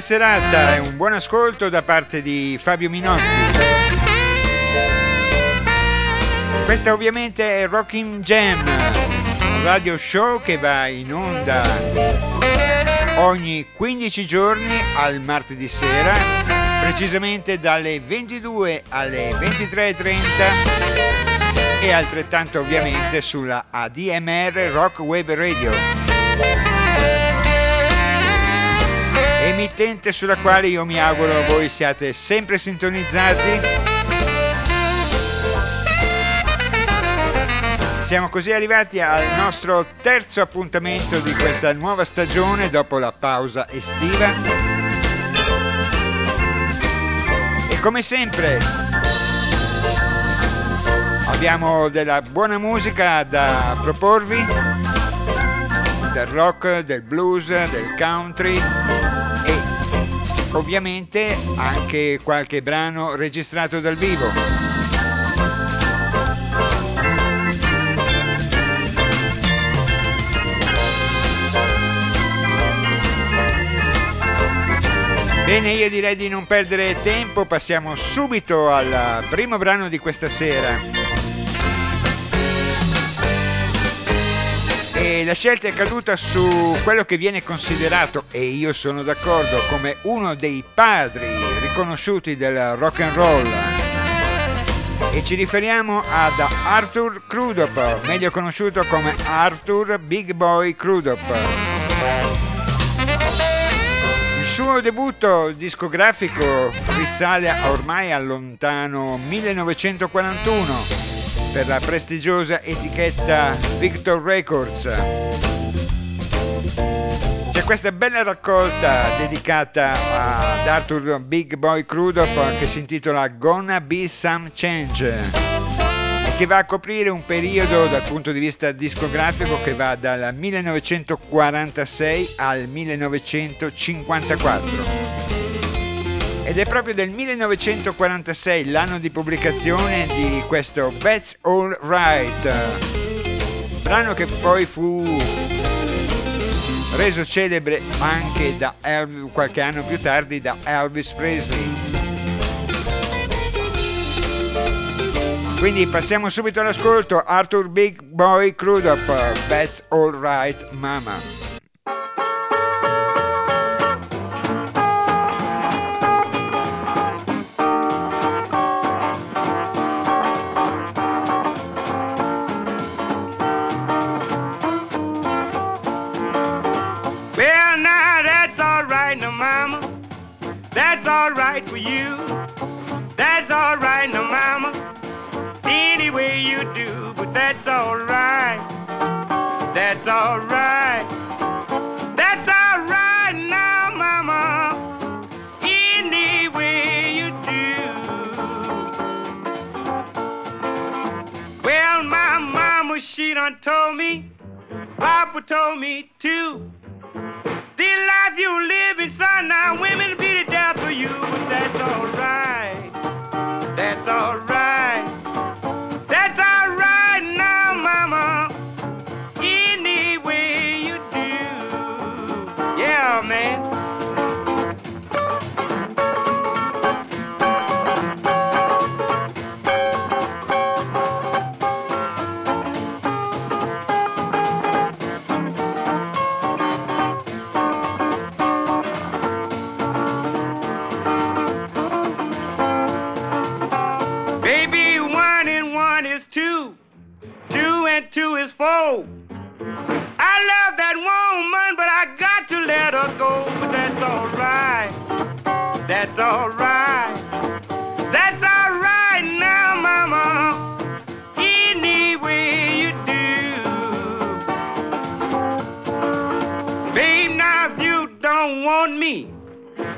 Buona serata. E un buon ascolto da parte di Fabio Minotti. Questa ovviamente è Rocking Jam, un radio show che va in onda ogni 15 giorni al martedì sera, precisamente dalle 22 alle 23.30 e altrettanto ovviamente sulla ADMR Rock Web Radio emittente sulla quale io mi auguro voi siate sempre sintonizzati. Siamo così arrivati al nostro terzo appuntamento di questa nuova stagione dopo la pausa estiva. E come sempre abbiamo della buona musica da proporvi, del rock, del blues, del country ovviamente anche qualche brano registrato dal vivo. Bene, io direi di non perdere tempo, passiamo subito al primo brano di questa sera. La scelta è caduta su quello che viene considerato, e io sono d'accordo, come uno dei padri riconosciuti del rock and roll. E ci riferiamo ad Arthur Crudup, meglio conosciuto come Arthur Big Boy Crudup. Il suo debutto discografico risale ormai al lontano 1941 per la prestigiosa etichetta Victor Records. C'è questa bella raccolta dedicata ad Arthur Big Boy Crudup che si intitola Gonna Be Some Change e che va a coprire un periodo dal punto di vista discografico che va dal 1946 al 1954 ed è proprio del 1946 l'anno di pubblicazione di questo That's All Right, brano che poi fu reso celebre anche da Elvis, qualche anno più tardi da Elvis Presley. Quindi passiamo subito all'ascolto Arthur Big Boy Crudup, That's All Right Mama. Right for you. That's all right, no mama. Any way you do, but that's all right. That's all right. That's all right now, mama. Any way you do. Well, my mama, she done told me. Papa told me too. The life you living, son, now women be the death for you that's alright. That's alright. That's alright now, Mama. Any way you do. Yeah, man. To. I love that woman, but I got to let her go. But that's alright. That's alright. That's alright now, mama. Any way you do. Babe, now if you don't want me,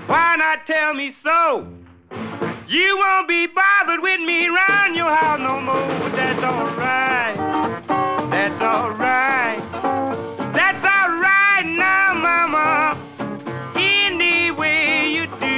why not tell me so? You won't be bothered with me around your house no more, but that's alright. Alright. That's alright now, Mama. Any way you do.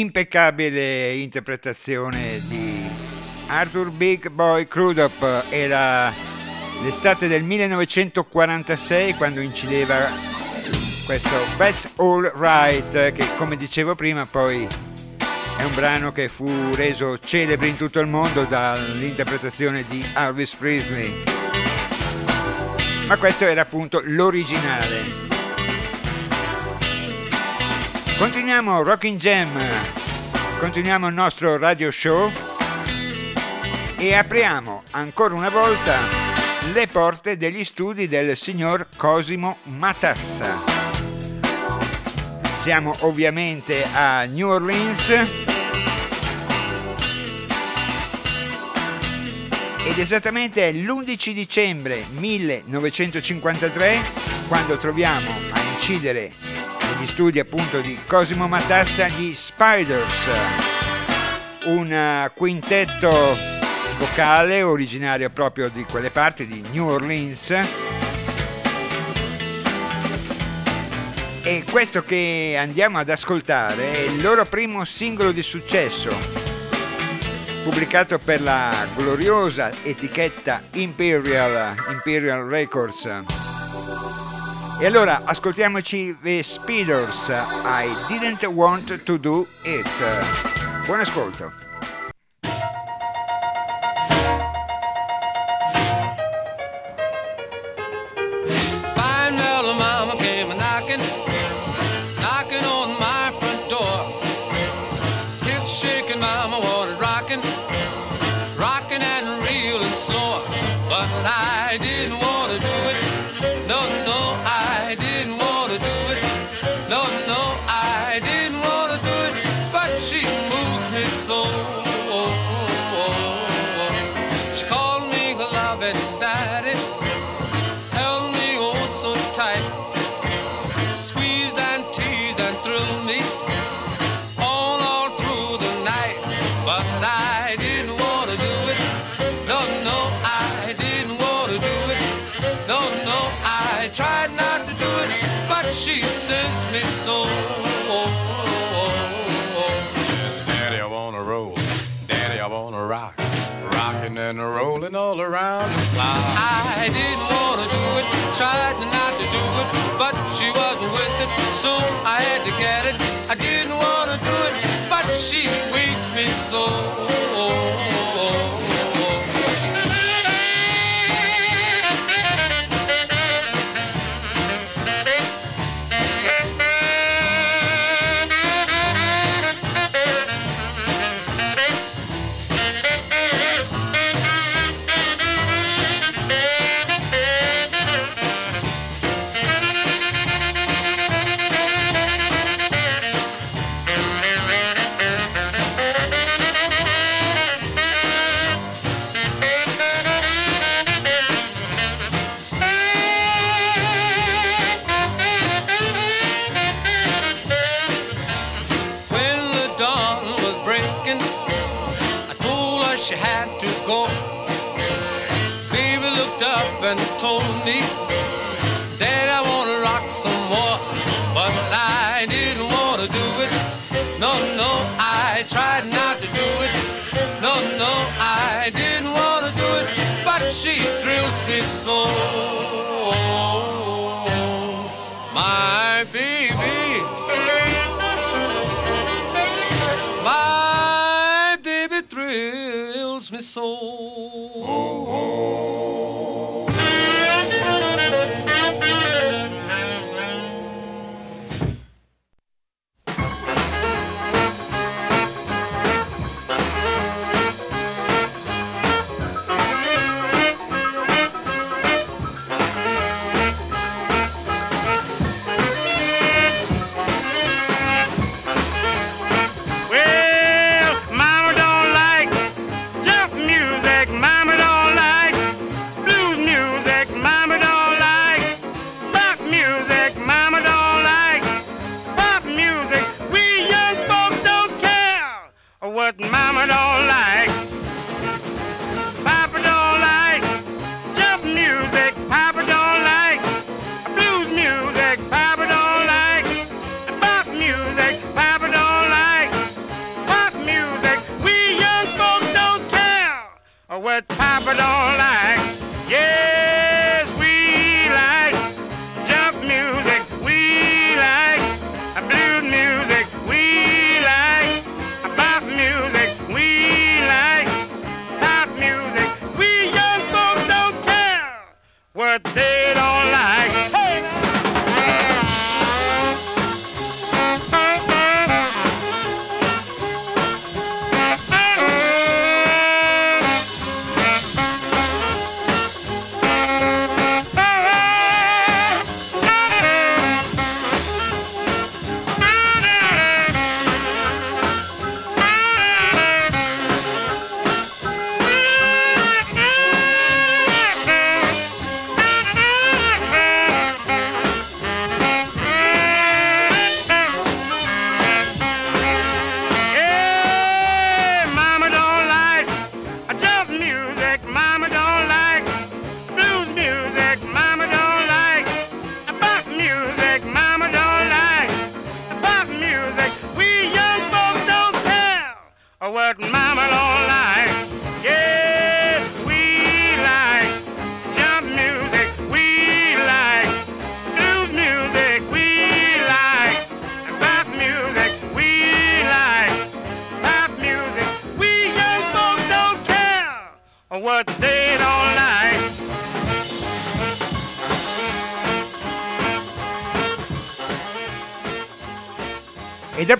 Impeccabile interpretazione di Arthur Big Boy Crudup. Era l'estate del 1946 quando incideva questo That's All Right che come dicevo prima poi è un brano che fu reso celebre in tutto il mondo dall'interpretazione di Elvis Presley. Ma questo era appunto l'originale Continuiamo Rocking Jam, continuiamo il nostro radio show. E apriamo ancora una volta le porte degli studi del signor Cosimo Matassa. Siamo ovviamente a New Orleans. Ed esattamente è l'11 dicembre 1953 quando troviamo a incidere negli studi appunto di Cosimo Matassa gli Spiders, un eh, quintetto vocale originario proprio di quelle parti di New Orleans. E questo che andiamo ad ascoltare è il loro primo singolo di successo, pubblicato per la gloriosa etichetta Imperial, Imperial Records. E allora ascoltiamoci The Speeders, I Didn't Want to Do It. Buon ascolto. And rolling all around the clock. I didn't wanna do it, tried not to do it, but she wasn't with it, so I had to get it. I didn't wanna do it, but she wakes me so.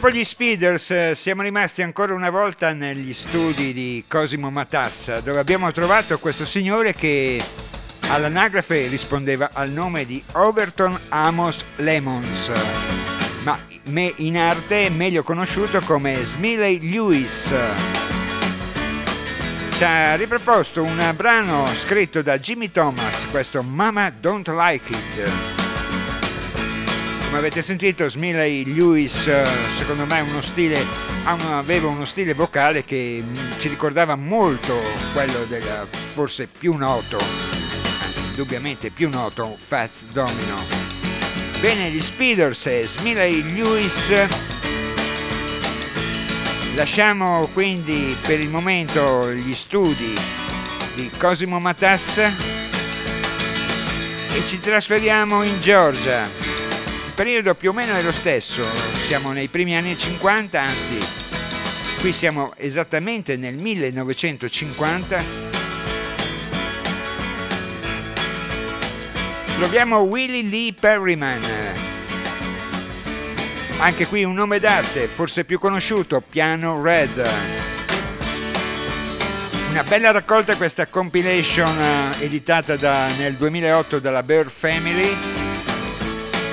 Dopo gli Speeders eh, siamo rimasti ancora una volta negli studi di Cosimo Matassa, dove abbiamo trovato questo signore che all'anagrafe rispondeva al nome di Overton Amos Lemons, ma in arte è meglio conosciuto come Smiley Lewis. Ci ha riproposto un brano scritto da Jimmy Thomas, questo Mama Don't Like It. Come avete sentito, Smiley Lewis, eh, secondo me, uno stile, aveva uno stile vocale che mm, ci ricordava molto quello del forse più noto, anzi, indubbiamente più noto, Fats Domino. Bene, gli Speeders e Smiley Lewis. Lasciamo quindi per il momento gli studi di Cosimo Matassa e ci trasferiamo in Georgia. Periodo più o meno è lo stesso, siamo nei primi anni 50, anzi qui siamo esattamente nel 1950. Troviamo Willie Lee Perryman, anche qui un nome d'arte, forse più conosciuto, Piano Red. Una bella raccolta questa compilation eh, editata da- nel 2008 dalla Bear Family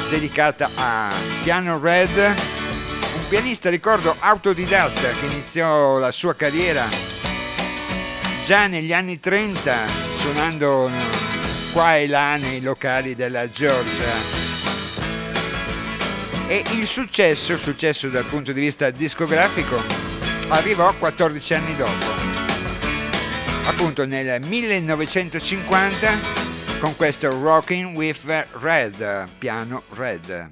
dedicata a Piano Red, un pianista ricordo autodidatta che iniziò la sua carriera già negli anni 30 suonando qua e là nei locali della Georgia. E il successo, il successo dal punto di vista discografico, arrivò 14 anni dopo. Appunto nel 1950 con questo Rocking with Red, piano Red.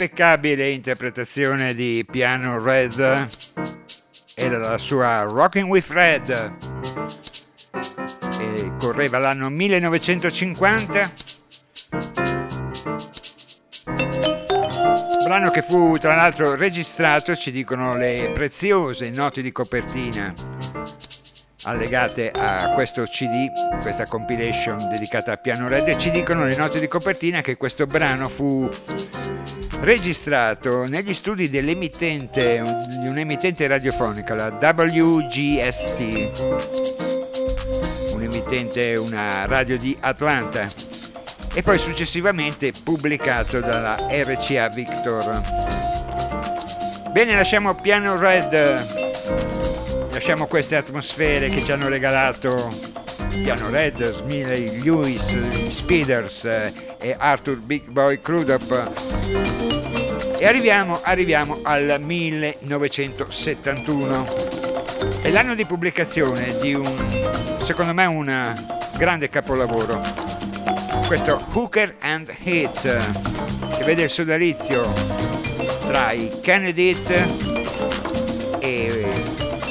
Impeccabile interpretazione di Piano Red era la sua Rockin' with Red. E correva l'anno 1950 brano che fu tra l'altro registrato ci dicono le preziose note di copertina allegate a questo CD, questa compilation dedicata a Piano Red e ci dicono le note di copertina che questo brano fu registrato negli studi dell'emittente, di un'emittente radiofonica, la WGST, un'emittente, una radio di Atlanta, e poi successivamente pubblicato dalla RCA Victor. Bene, lasciamo Piano Red, lasciamo queste atmosfere che ci hanno regalato Piano Red, Smiley Lewis, Speeders eh, e Arthur Big Boy Crudup. E arriviamo, arriviamo al 1971. È l'anno di pubblicazione di un, secondo me, un grande capolavoro. Questo Hooker and Hit, che vede il sodalizio tra i Kennedy e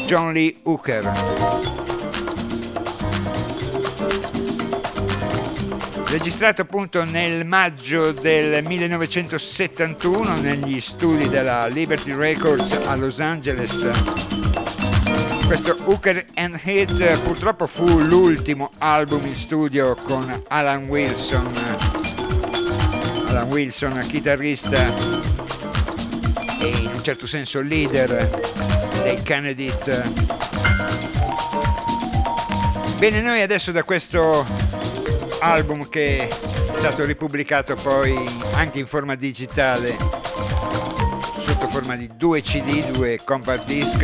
John Lee Hooker. Registrato appunto nel maggio del 1971 negli studi della Liberty Records a Los Angeles. Questo Hooker and Hit purtroppo fu l'ultimo album in studio con Alan Wilson. Alan Wilson, chitarrista e in un certo senso leader dei Kennedy. Bene, noi adesso da questo album che è stato ripubblicato poi anche in forma digitale sotto forma di due CD, due compact disc.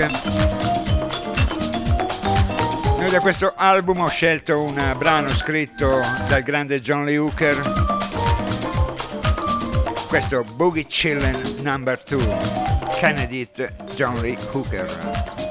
Noi da questo album ho scelto un brano scritto dal grande John Lee Hooker, questo Boogie Chillin' Number 2, Kennedy John Lee Hooker.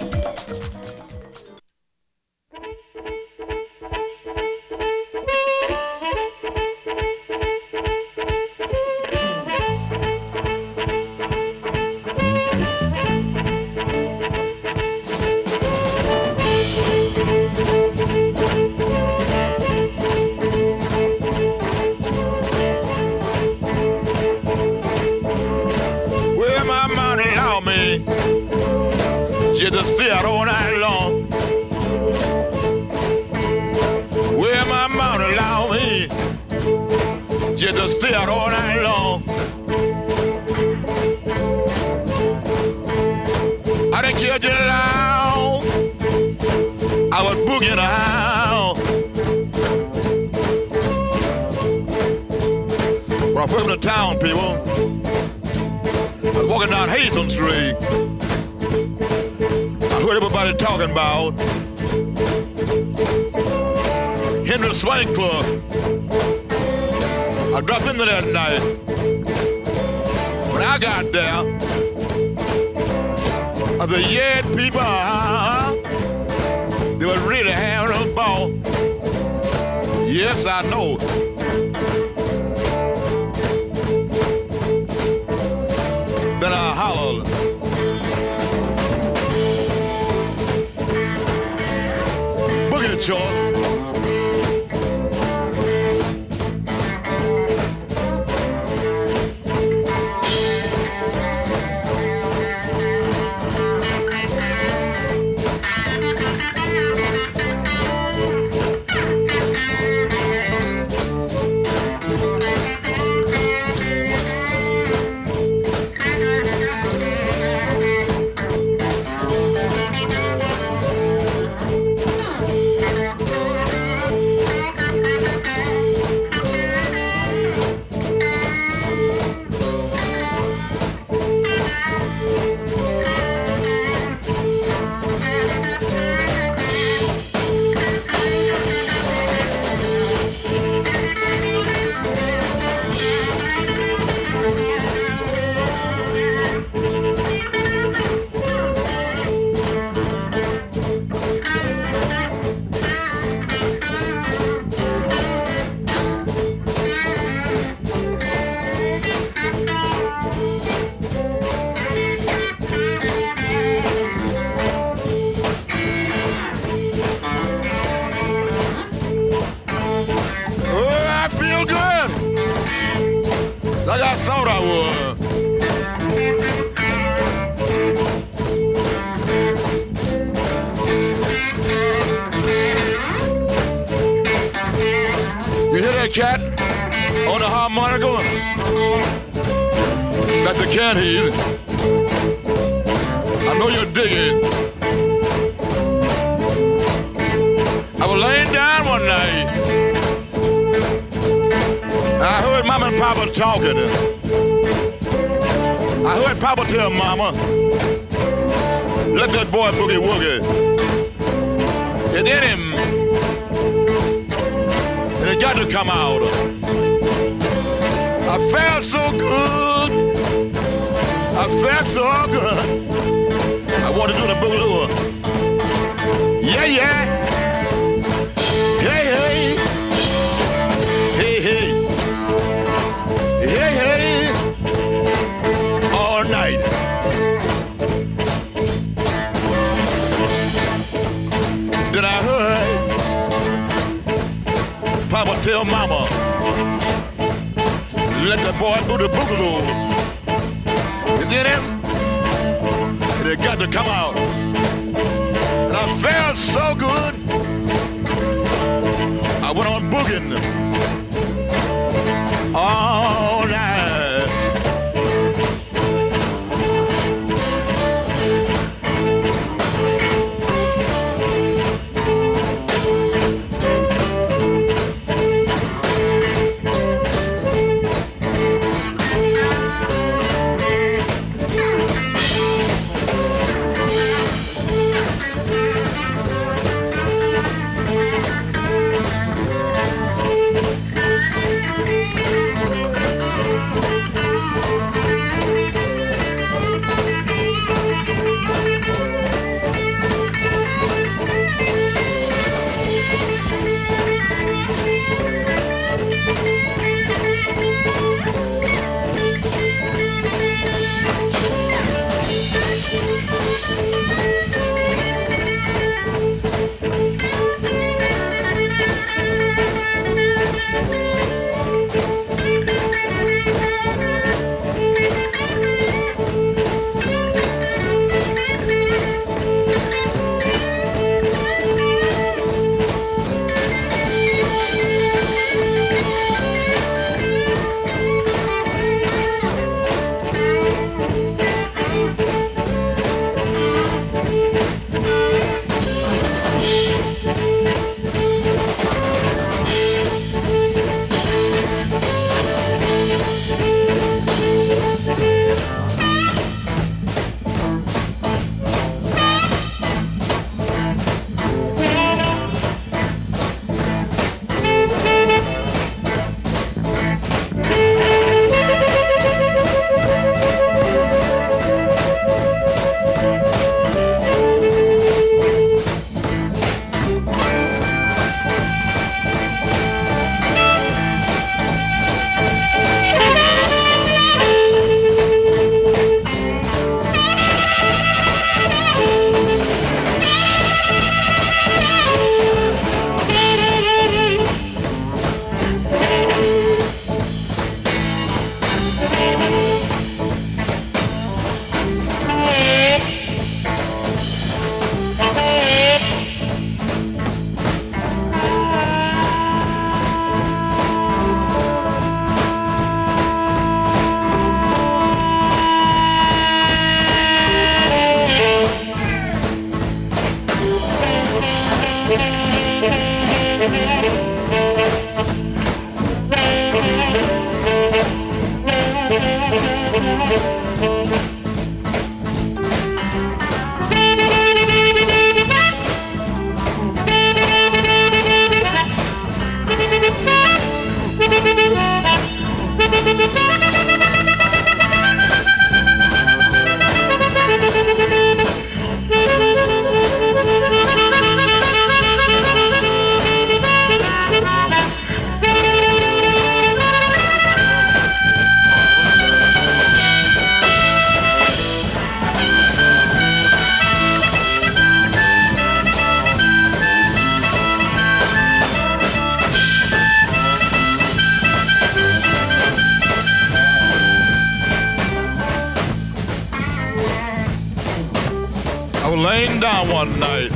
One night.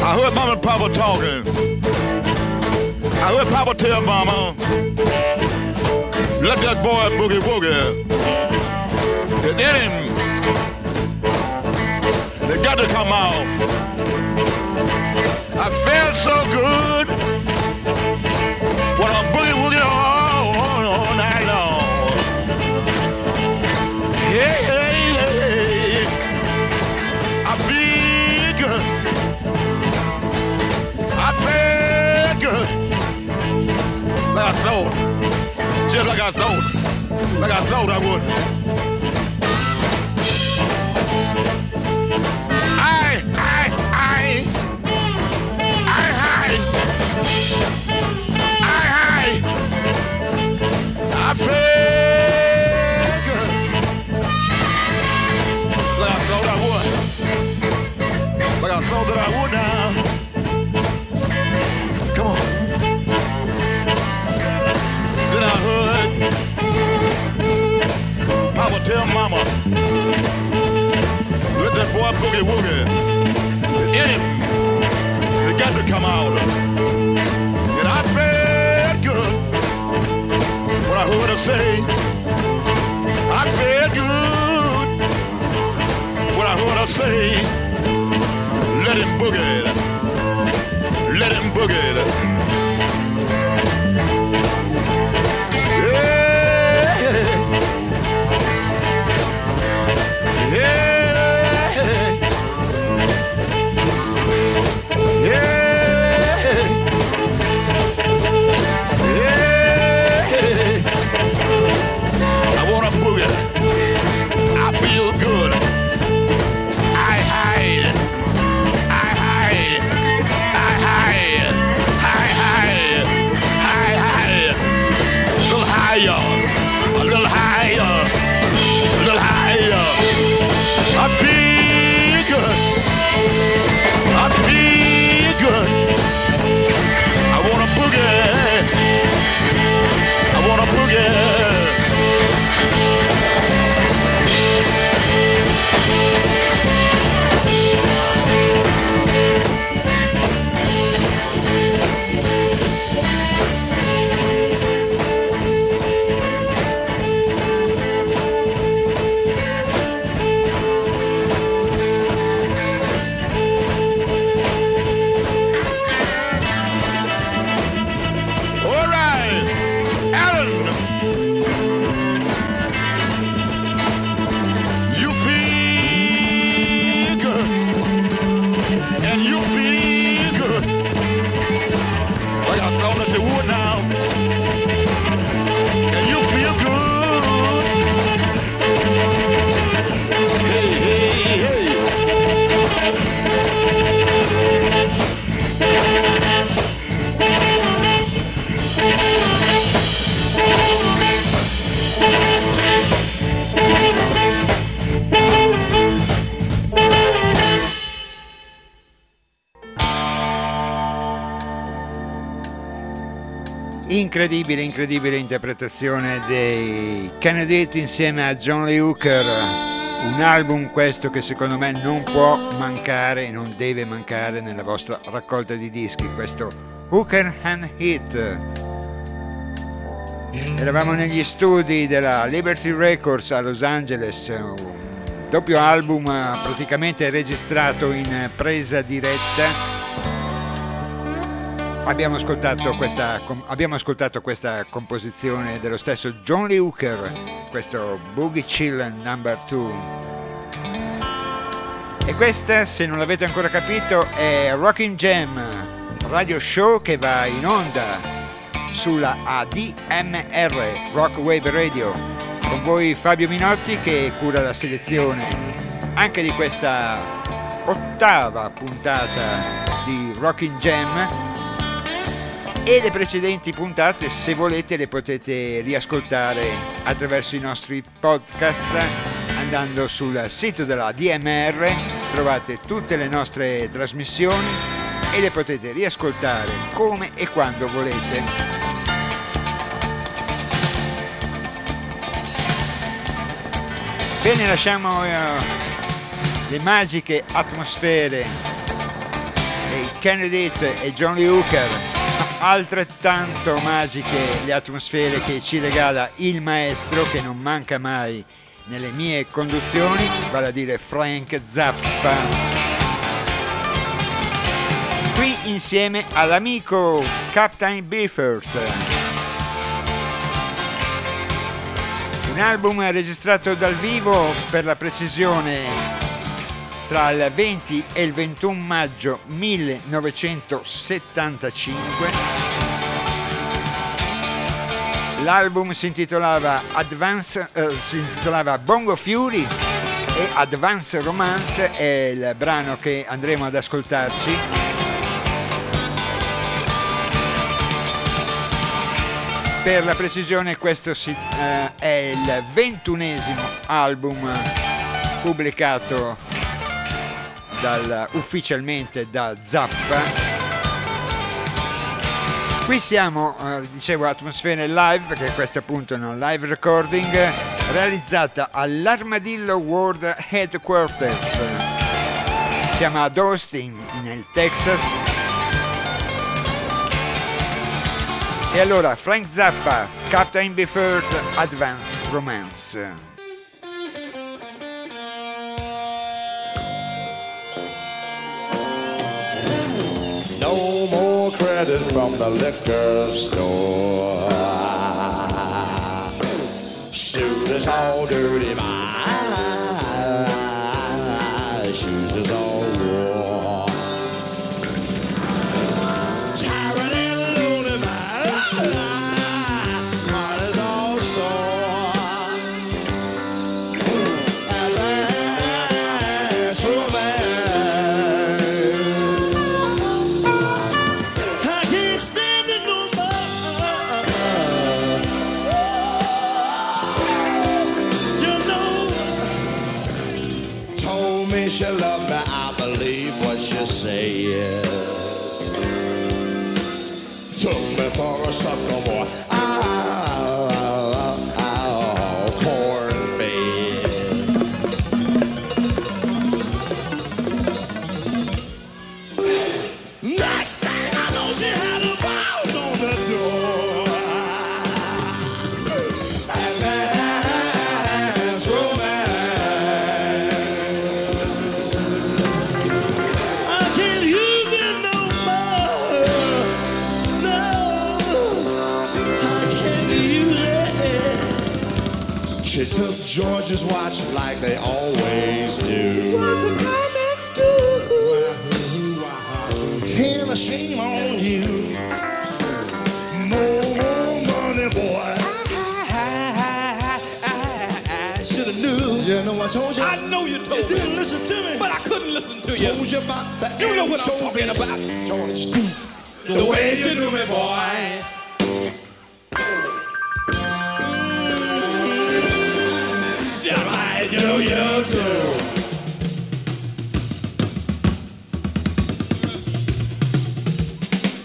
I heard Mama and Papa talking. I heard Papa tell Mama, let that boy boogie woogie. And in him, they got to come out. I felt so good Just like I thought. Boogie woogie in him. It got to come out. And I felt good when I heard her say, I felt good when I heard her say, let him boogie. Let him boogie. Incredibile, incredibile interpretazione dei Kennedy insieme a John Lee Hooker. Un album questo che secondo me non può mancare e non deve mancare nella vostra raccolta di dischi, questo Hooker and Hit. Eravamo negli studi della Liberty Records a Los Angeles, un doppio album eh, praticamente registrato in presa diretta Abbiamo ascoltato, questa, abbiamo ascoltato questa composizione dello stesso John Lee Hooker, questo Boogie Chill Number 2. E questa, se non l'avete ancora capito, è Rockin' Jam, radio show che va in onda sulla ADMR, Rock Wave Radio. Con voi Fabio Minotti che cura la selezione anche di questa ottava puntata di Rockin' Jam e le precedenti puntate se volete le potete riascoltare attraverso i nostri podcast andando sul sito della DMR trovate tutte le nostre trasmissioni e le potete riascoltare come e quando volete bene lasciamo eh, le magiche atmosfere dei Kennedy e John Lee Hooker. Altrettanto magiche le atmosfere che ci regala il maestro che non manca mai nelle mie conduzioni, vale a dire Frank Zappa. Qui insieme all'amico Captain Beefheart. Un album registrato dal vivo per la precisione tra il 20 e il 21 maggio 1975. L'album si intitolava, Advance, eh, si intitolava Bongo Fury e Advance Romance è il brano che andremo ad ascoltarci. Per la precisione questo si, eh, è il ventunesimo album pubblicato dal, ufficialmente da Zappa. Qui siamo, eh, dicevo, atmosfere live, perché questo appunto è un live recording, realizzata all'Armadillo World Headquarters. Siamo ad Austin, nel Texas. E allora, Frank Zappa, Captain Beefheart, Advanced Romance. No more credit from the liquor store. Suit is all dirty, my listen to you. told you about the You know what I'm talking about. George Scoop. The way you do me, boy. Mm. Shall I do you too?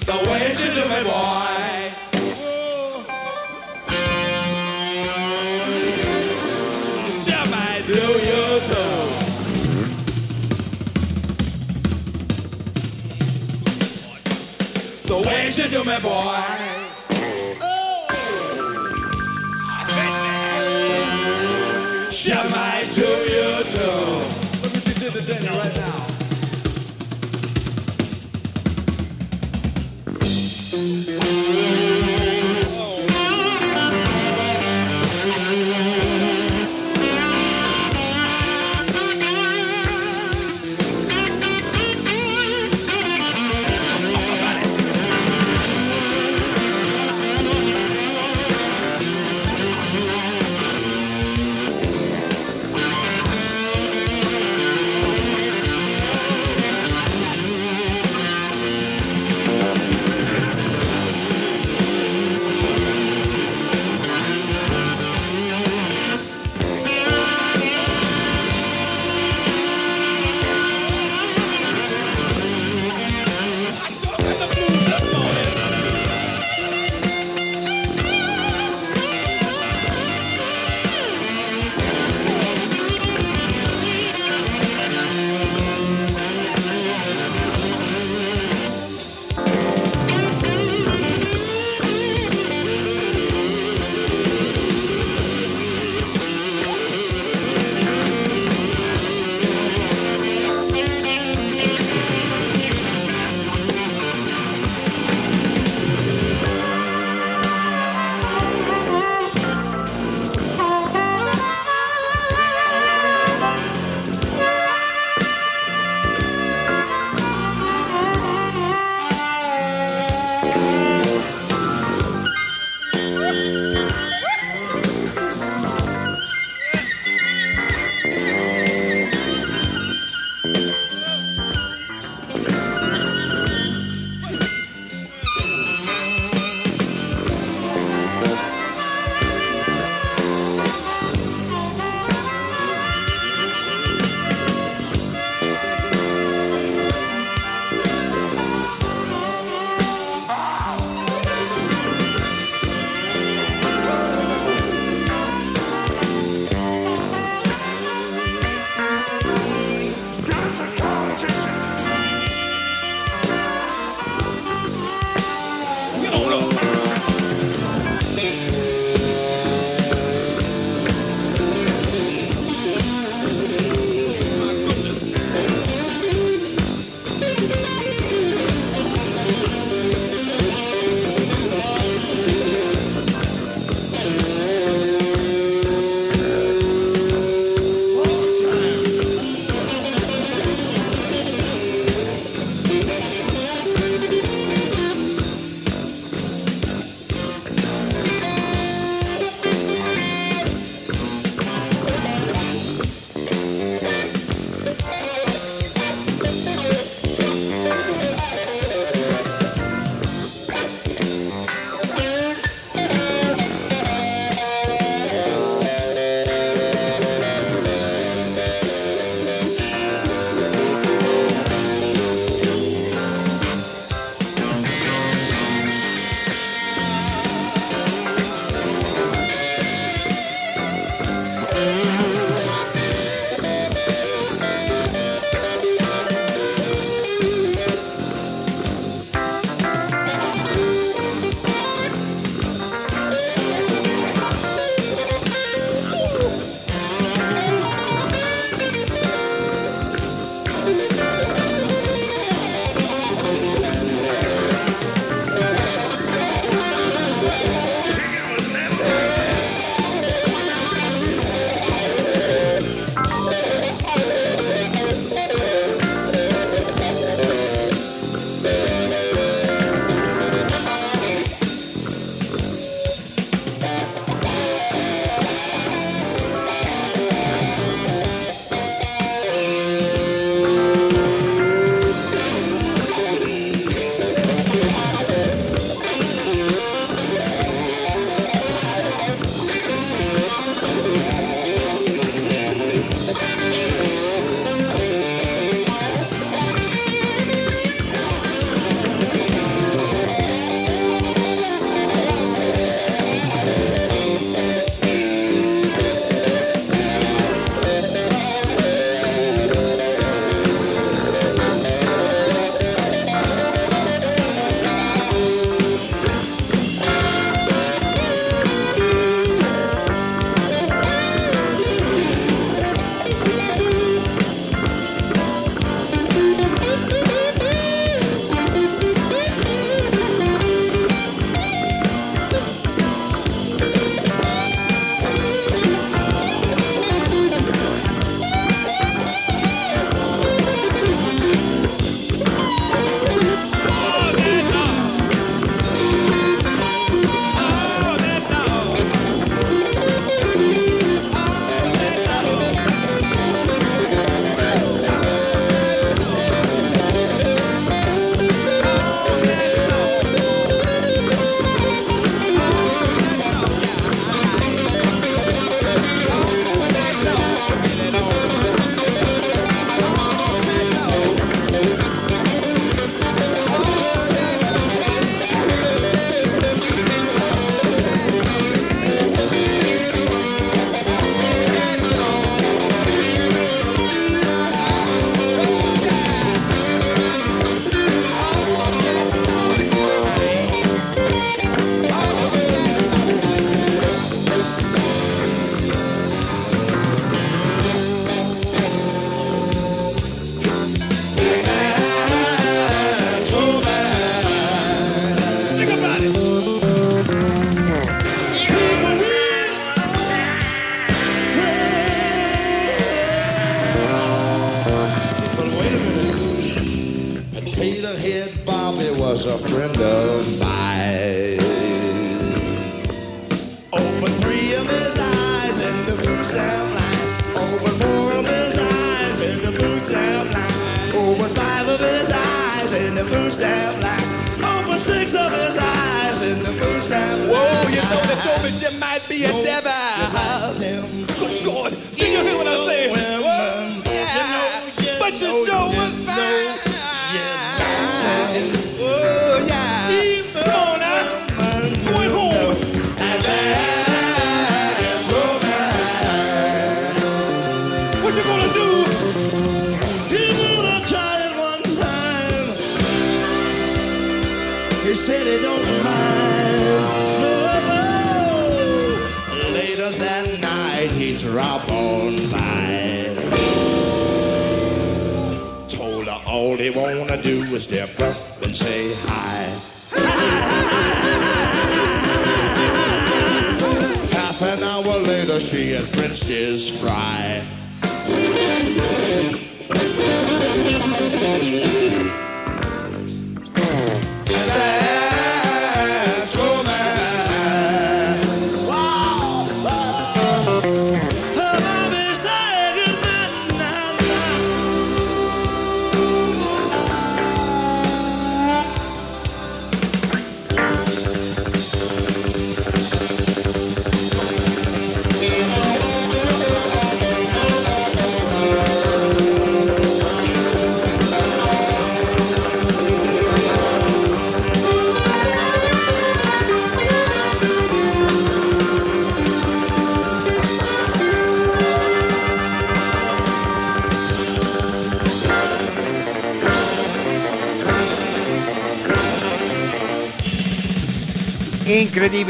The way you do me, boy. The way you do me, boy. Shall I do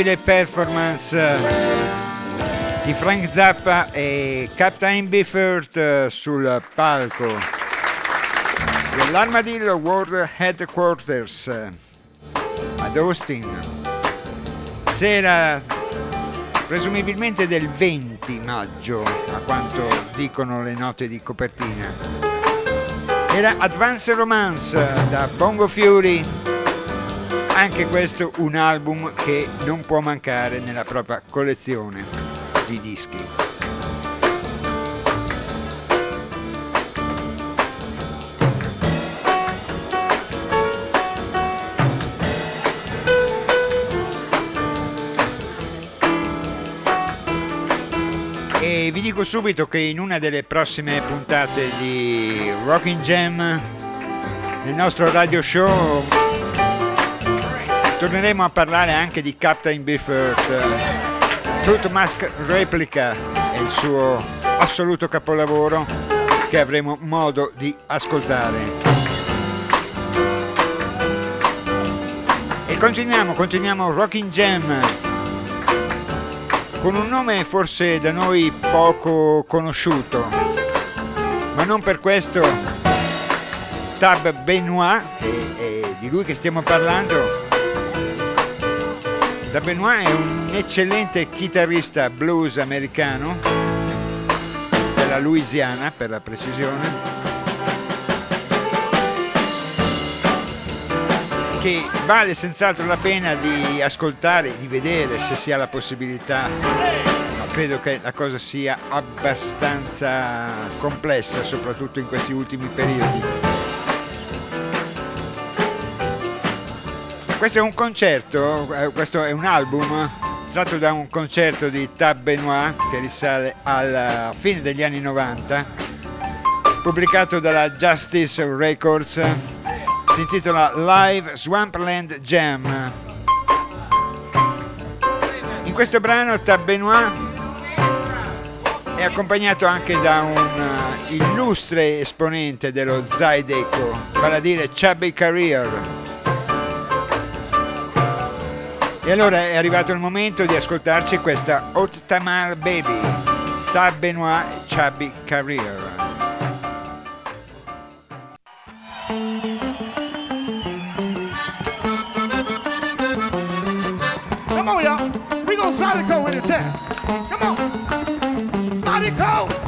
Incredibile performance di Frank Zappa e Captain Biffert eh, sul palco dell'Armadillo World Headquarters eh, ad Austin. Sera presumibilmente del 20 maggio, a quanto dicono le note di copertina. Era Advance Romance eh, da Bongo Fury anche questo un album che non può mancare nella propria collezione di dischi. E vi dico subito che in una delle prossime puntate di Rocking Jam, nel nostro radio show, torneremo a parlare anche di Captain Biffert. Truth Mask Replica è il suo assoluto capolavoro che avremo modo di ascoltare. E continuiamo, continuiamo Rocking Jam con un nome forse da noi poco conosciuto, ma non per questo Tab Benoit, che è di lui che stiamo parlando, Tab Benoit è un eccellente chitarrista blues americano, della Louisiana per la precisione, che vale senz'altro la pena di ascoltare, di vedere se si ha la possibilità. Ma credo che la cosa sia abbastanza complessa, soprattutto in questi ultimi periodi. Questo è un concerto, eh, questo è un album tratto da un concerto di Tab Benoit che risale alla fine degli anni 90, pubblicato dalla Justice Records si intitola Live Swampland Jam. In questo brano Tab Benoit è accompagnato anche da un uh, illustre esponente dello Zydeco, vale a dire Chubby Career. E allora è arrivato il momento di ascoltarci questa Hot Tamale Baby, Tab Benoit Chubby Career. Come on, y'all. We gonna Sonico the town. Come on. Sonico!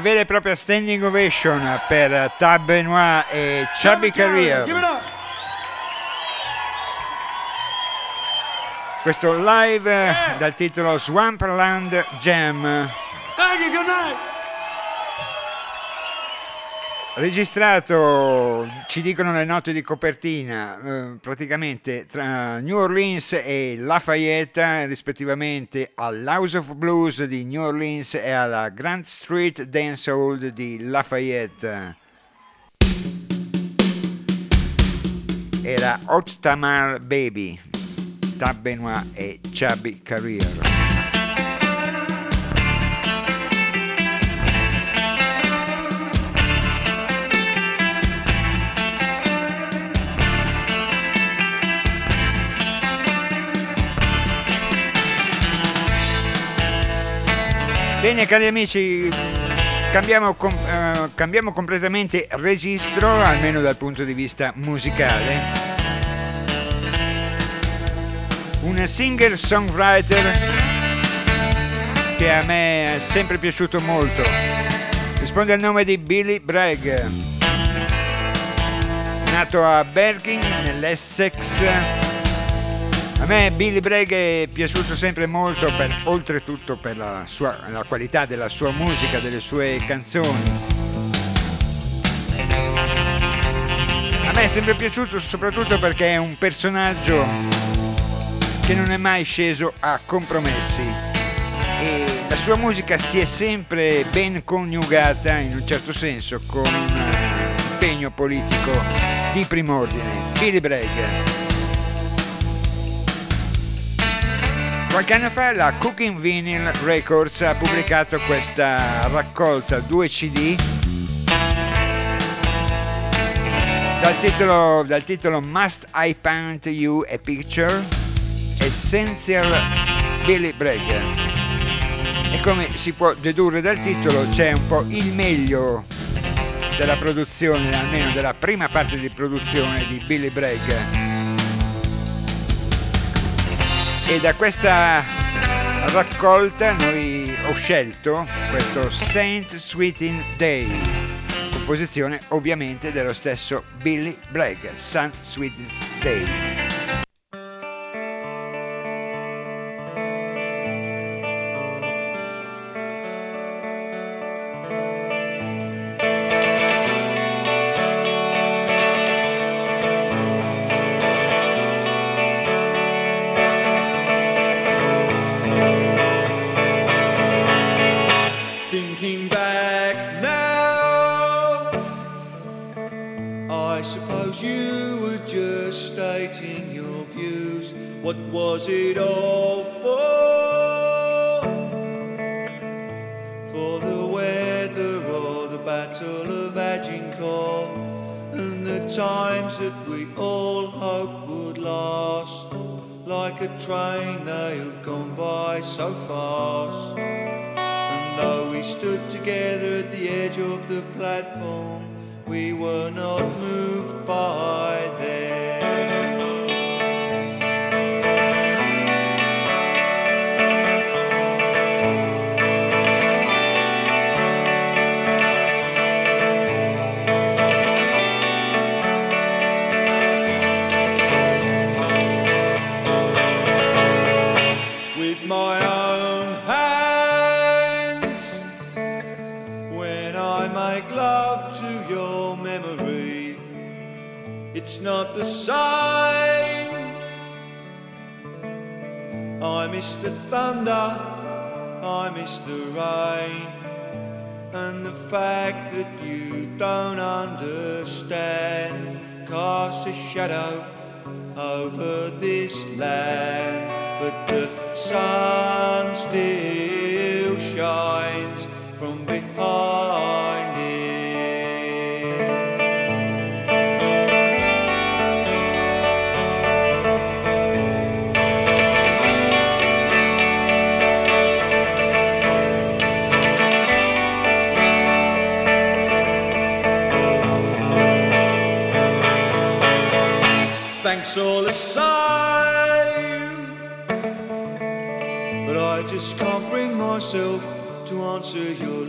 Una vera e propria standing ovation per Tab Benoit e Chubby Career. Up. Questo live eh, dal titolo Swampland Jam, registrato, ci dicono le note di copertina, eh, praticamente tra New Orleans e Lafayette, rispettivamente all'House of Blues di New Orleans e alla Grand Street Dance Hall di Lafayette. Era Hot Tamar Baby, Tab Benoit e Chubby Career. Bene cari amici, cambiamo, com- eh, cambiamo completamente registro, almeno dal punto di vista musicale. Un singer songwriter che a me è sempre piaciuto molto. Risponde al nome di Billy Bragg. Nato a Berkin, nell'Essex. A me Billy Bragg è piaciuto sempre molto, per, oltretutto per la, sua, la qualità della sua musica, delle sue canzoni. A me è sempre piaciuto soprattutto perché è un personaggio che non è mai sceso a compromessi e la sua musica si è sempre ben coniugata in un certo senso con un impegno politico di prim'ordine. Billy Bragg. Qualche anno fa la Cooking Vinyl Records ha pubblicato questa raccolta 2 CD dal titolo, dal titolo Must I Paint You a Picture Essential Billy Bragg. E come si può dedurre dal titolo c'è un po' il meglio della produzione, almeno della prima parte di produzione di Billy Bragg. E da questa raccolta noi ho scelto questo Saint Sweeting Day, composizione ovviamente dello stesso Billy Bragg, Saint Sweeting Day. Answer your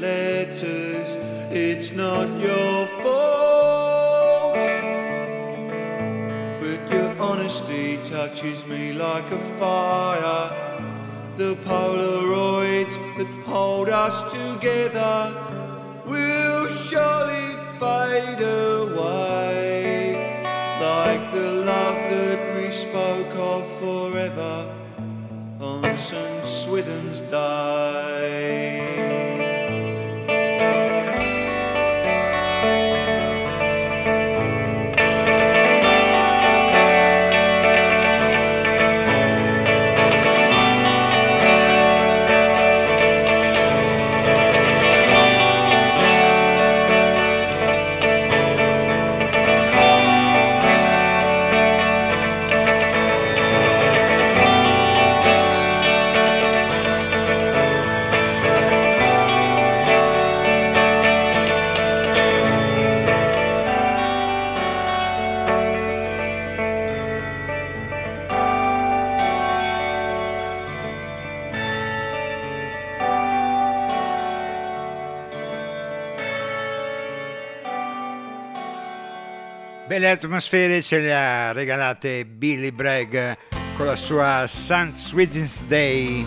atmosfere ce le ha regalate Billy Bragg con la sua St. Swithin's Day.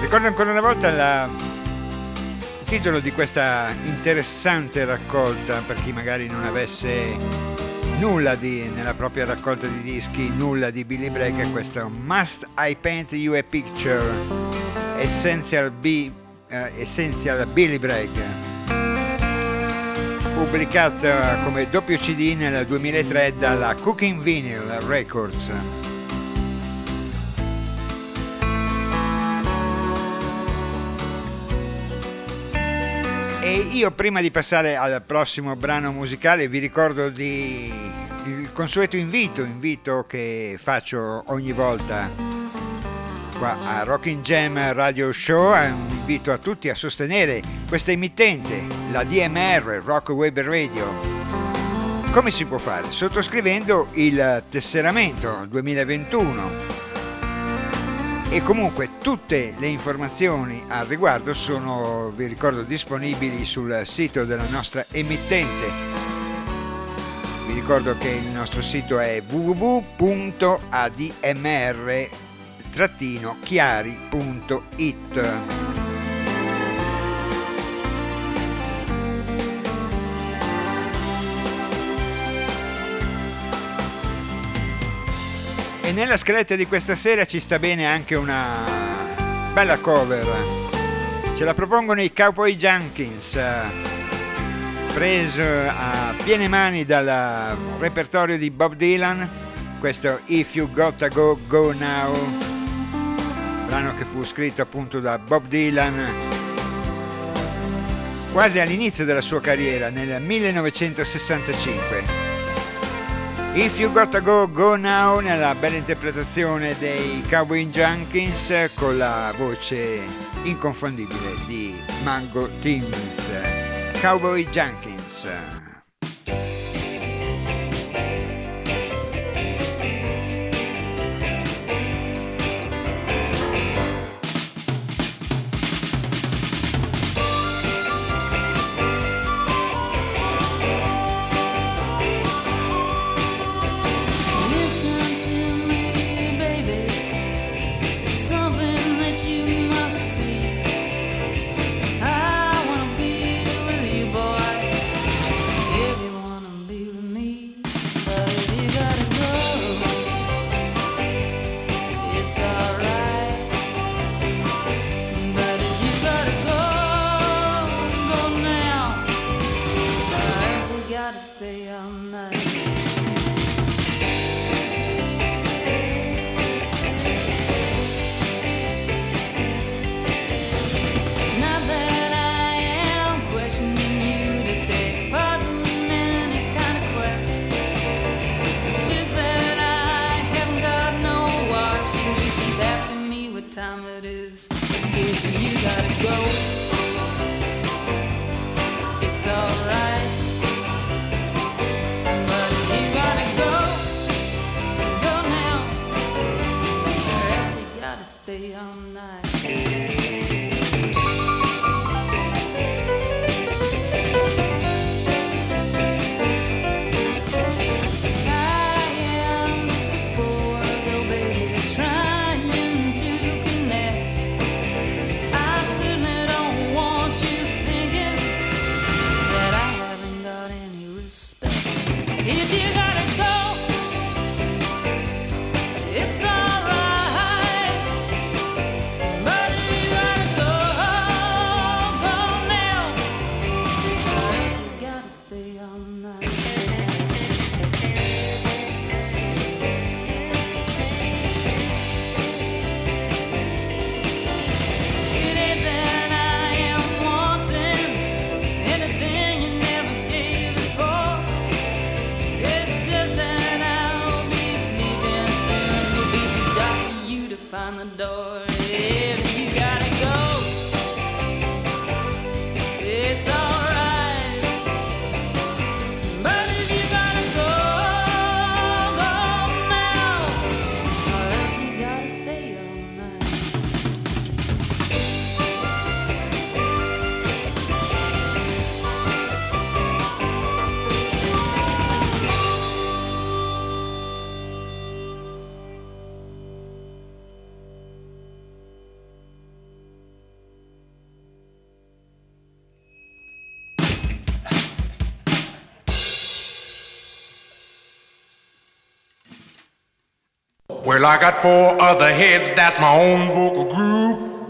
Ricordo ancora una volta la- il titolo di questa interessante raccolta per chi magari non avesse nulla di, nella propria raccolta di dischi, nulla di Billy Bragg, è questo Must I Paint You a Picture Essential, B, eh, Essential Billy Bragg pubblicata come doppio CD nel 2003 dalla Cooking Vinyl Records. E io prima di passare al prossimo brano musicale vi ricordo di il consueto invito, invito che faccio ogni volta qua a Rocking Jam Radio Show, è un invito a tutti a sostenere questa emittente, la DMR, Rock Web Radio. Come si può fare? Sottoscrivendo il tesseramento 2021 e comunque tutte le informazioni al riguardo sono, vi ricordo, disponibili sul sito della nostra emittente. Vi ricordo che il nostro sito è www.admr-chiari.it. E nella scaletta di questa sera ci sta bene anche una bella cover. Ce la propongono i Cowboy Junkins, preso a piene mani dal repertorio di Bob Dylan. Questo If You Gotta Go, Go Now, brano che fu scritto appunto da Bob Dylan quasi all'inizio della sua carriera, nel 1965. If You Gotta Go, Go Now nella bella interpretazione dei Cowboy Junkins con la voce inconfondibile di Mango Teams. Cowboy Junkins. Well, I got four other heads, that's my own vocal group.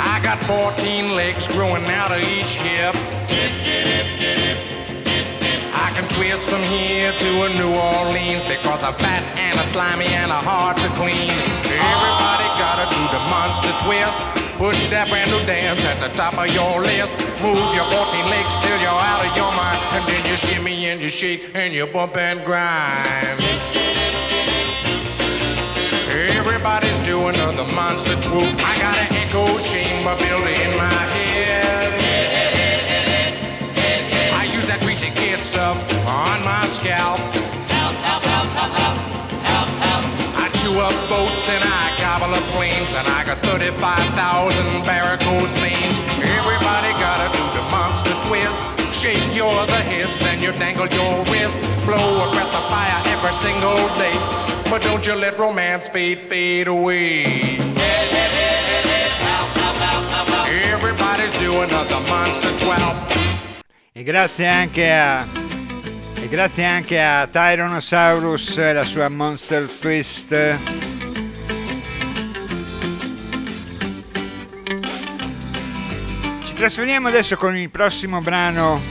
I got 14 legs growing out of each hip. I can twist from here to a New Orleans because I'm fat and a slimy and a hard to clean. Everybody gotta do the monster twist. Put that brand new dance at the top of your list. Move your 14 legs till you're out of your mind. And then you shimmy and you shake and you bump and grind. Everybody's doing the monster swoop. I got an echo chamber built in my head. I use that greasy kid stuff on my scalp. I chew up boats and I gobble up planes and I got 35,000 varicose veins. Everybody gotta do the monster twist. Shake your other hips and you dangle your wrist. Blow a breath of fire every single day. But don't you let romance fade, fade away. Everybody's doing the monster 12. E grazie anche a e grazie anche a Tyrannosaurus e la sua Monster Twist. Trasferiamo adesso con il prossimo brano.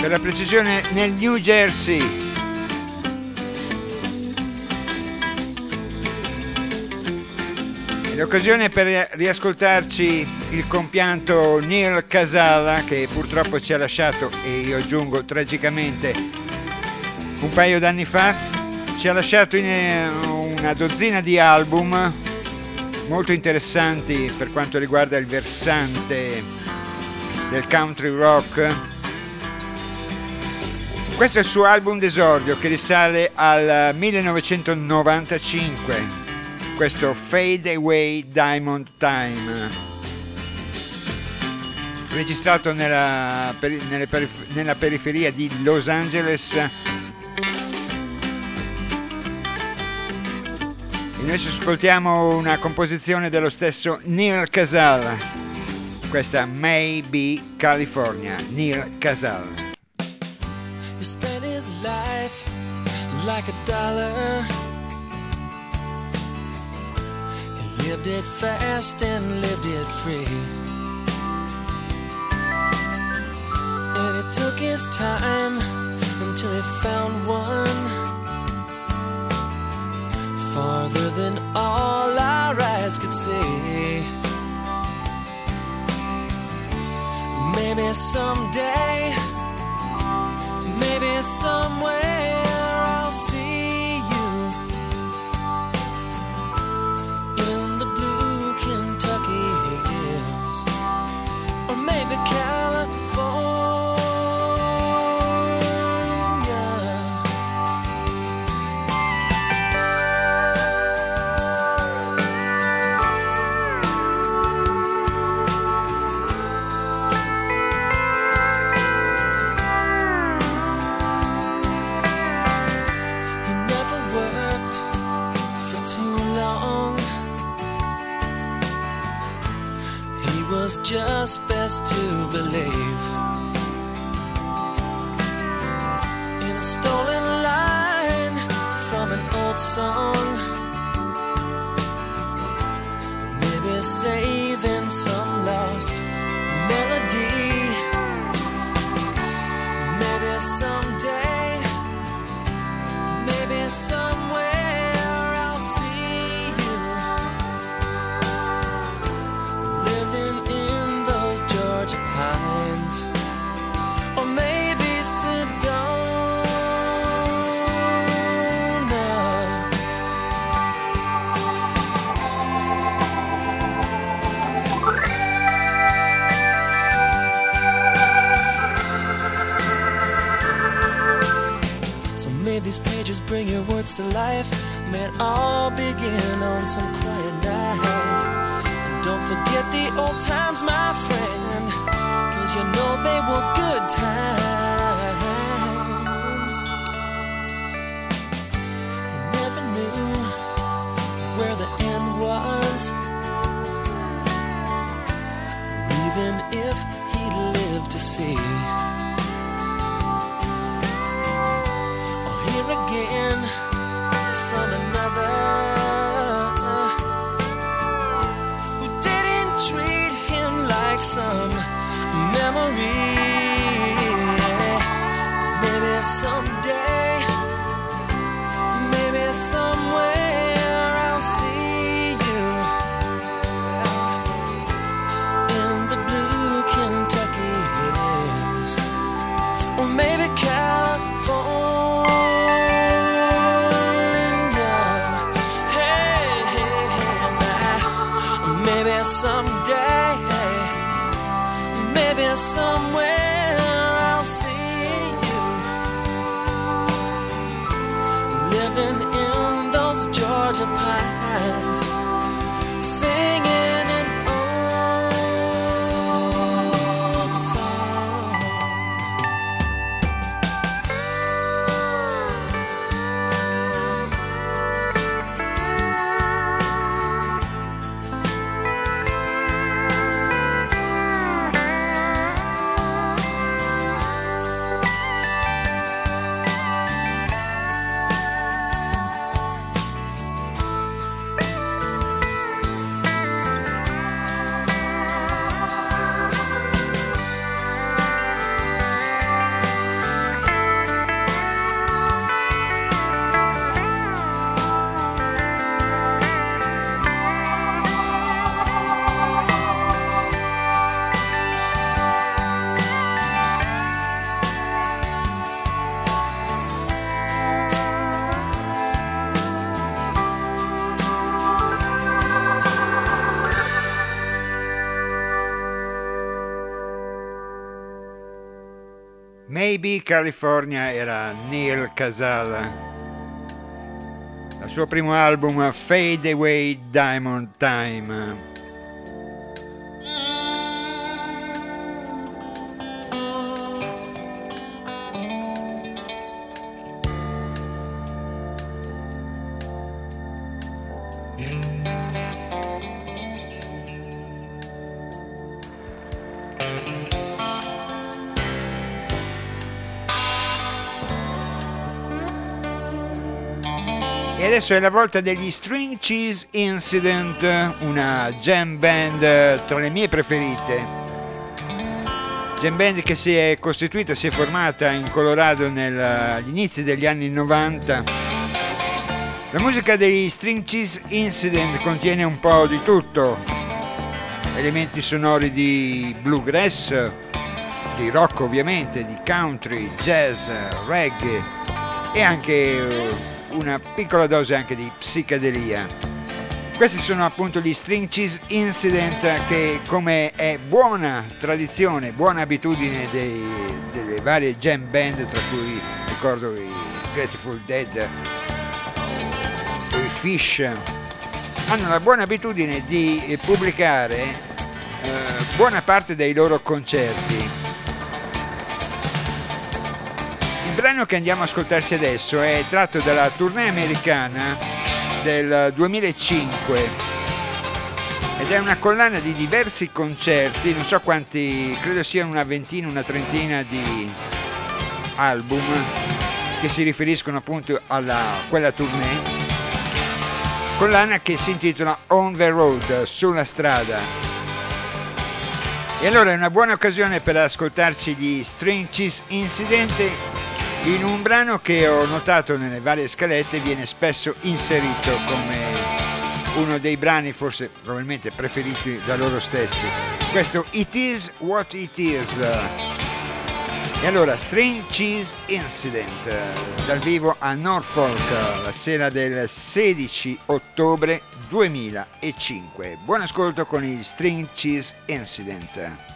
Per la precisione nel New Jersey. L'occasione per riascoltarci il compianto Neil Casala che purtroppo ci ha lasciato e io aggiungo tragicamente un paio d'anni fa. Ci ha lasciato in eh, una dozzina di album molto interessanti per quanto riguarda il versante del country rock. Questo è il suo album d'esordio che risale al 1995 questo Fade Away Diamond Time registrato nella, nella periferia di Los Angeles noi ci ascoltiamo una composizione dello stesso Neil Casal questa Maybe California Neil Casal He spent his life like a dollar. He lived it fast and lived it free. And it took his time until he found one farther than all our eyes could see. Maybe someday. Maybe somewhere I'll just to believe bring your words to life. May it all begin on some quiet night. And don't forget the old times, my friend. Cause you know they were good times. He never knew where the end was. Or even if he lived to see. Again from another who didn't treat him like some memory. Maybe someday, California era Neil Casala. Il suo primo album Fade Away Diamond Time. Adesso è la volta degli String Cheese Incident, una jam band tra le mie preferite. Jam band che si è costituita, si è formata in Colorado nel- inizi degli anni 90. La musica degli String Cheese Incident contiene un po' di tutto, elementi sonori di bluegrass, di rock ovviamente, di country, jazz, reggae e anche eh, una piccola dose anche di psichedelia. Questi sono appunto gli String Cheese Incident che come è buona tradizione, buona abitudine dei- delle varie jam band, tra cui ricordo i Grateful Dead i Fish, hanno la buona abitudine di pubblicare eh, buona parte dei loro concerti brano che andiamo a ascoltarci adesso è tratto dalla tournée americana del 2005 ed è una collana di diversi concerti, non so quanti, credo siano una ventina, una trentina di album che si riferiscono appunto a quella tournée. Collana che si intitola On the Road, sulla strada. E allora è una buona occasione per ascoltarci gli String Cheese Incident in un brano che ho notato nelle varie scalette viene spesso inserito come uno dei brani forse probabilmente preferiti da loro stessi. Questo It Is What It Is. E allora String Cheese Incident dal vivo a Norfolk la sera del 16 ottobre 2005. Buon ascolto con il String Cheese Incident.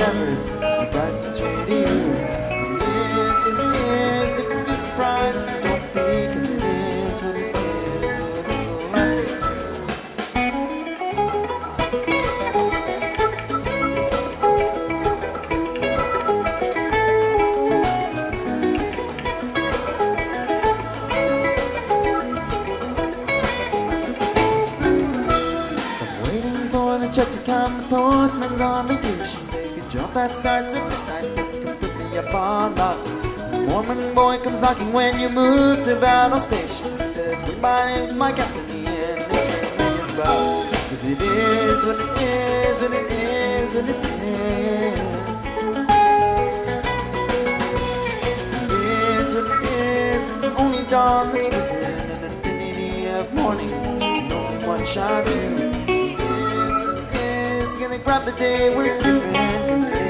covers, Bryson's radio. That starts at midnight. Get completely up on lock. Mormon boy comes knocking when you move to battle station. Says, "Well, my name's Mike Anthony and it's a million bucks." 'Cause it is what it is, what it is, what it is. It is what it is, only dawn that's risen, an infinity of mornings, and only one shot to is gonna grab the day we're given, 'cause it is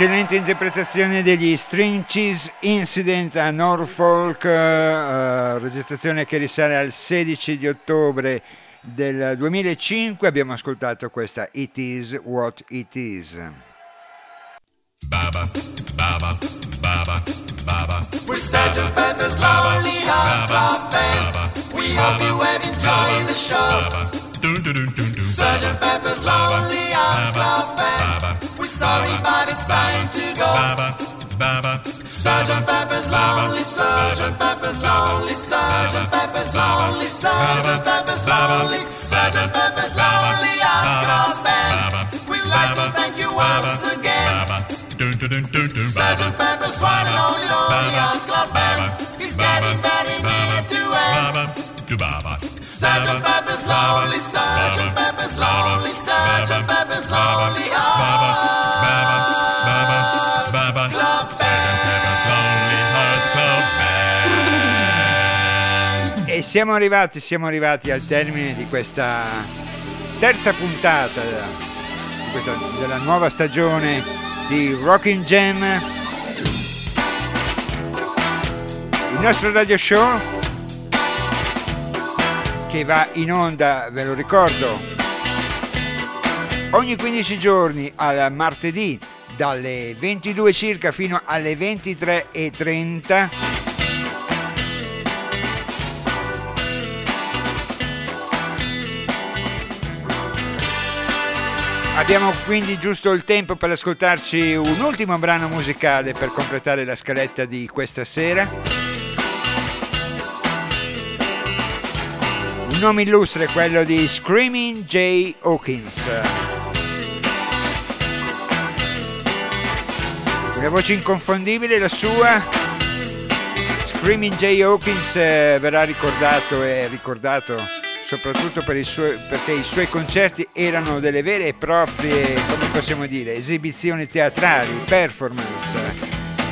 Eccellente interpretazione degli String Cheese Incident a Norfolk, eh, registrazione che risale al 16 di ottobre del 2005. Abbiamo ascoltato questa It Is What It Is. Baba, Baba, Baba, Baba. We're Sergeant Pepper's Lonely Hearts Club Band. We hope you have enjoyed the show. Sergeant Pepper's Lonely Hearts Club Band. We're sorry, but it's time to go. Sergeant Pepper's Lonely, Sergeant Pepper's Lonely, Sergeant Pepper's Lonely, Sergeant Pepper's Lonely, Sergeant Pepper's Lonely Hearts Club Band. We'd like to thank you once again. Sergeant Pepper's one and only Lonely Hearts Club Band Sergeant Pepper's Lonely, Sergeant Pepper's Lonely, Sergeant Pepper's Lonely Hearts Club E siamo arrivati, siamo arrivati al termine di questa terza puntata di questa- della nuova stagione di Rockin' Jam. Il nostro radio show che va in onda, ve lo ricordo, ogni 15 giorni al martedì dalle 22 circa fino alle 23.30 Abbiamo quindi giusto il tempo per ascoltarci un ultimo brano musicale per completare la scaletta di questa sera. Nome illustre è quello di Screaming Jay Hawkins. Una voce inconfondibile la sua. Screaming Jay Hawkins eh, verrà ricordato e ricordato soprattutto per i suoi- perché i suoi concerti erano delle vere e proprie, come possiamo dire, esibizioni teatrali, performance,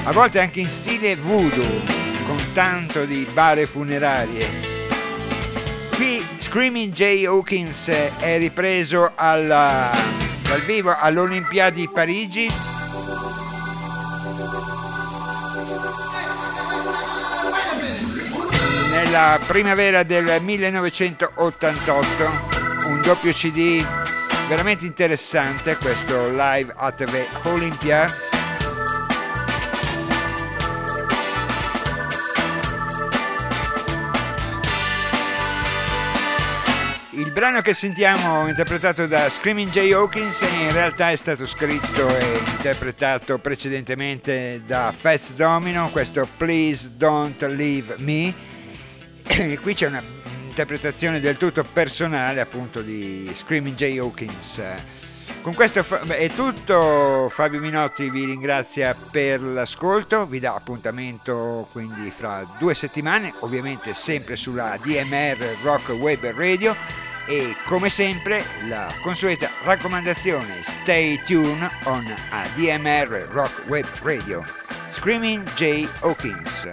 a volte anche in stile voodoo, con tanto di bare funerarie. Qui Screaming Jay Hawkins è ripreso alla- dal vivo all'Olimpiadi di Parigi. Nella primavera del 1988 un doppio CD veramente interessante questo live at the Olympia brano che sentiamo interpretato da Screaming Jay Hawkins in realtà è stato scritto e interpretato precedentemente da Fats Domino, questo Please Don't Leave Me. E qui c'è un'interpretazione del tutto personale appunto di Screaming Jay Hawkins. Con questo è tutto, Fabio Minotti vi ringrazia per l'ascolto, vi dà appuntamento quindi fra due settimane, ovviamente sempre sulla DMR Rock Web Radio e come sempre la consueta raccomandazione stay tuned on ADMR Rock Web Radio. Screaming Jay Hawkins.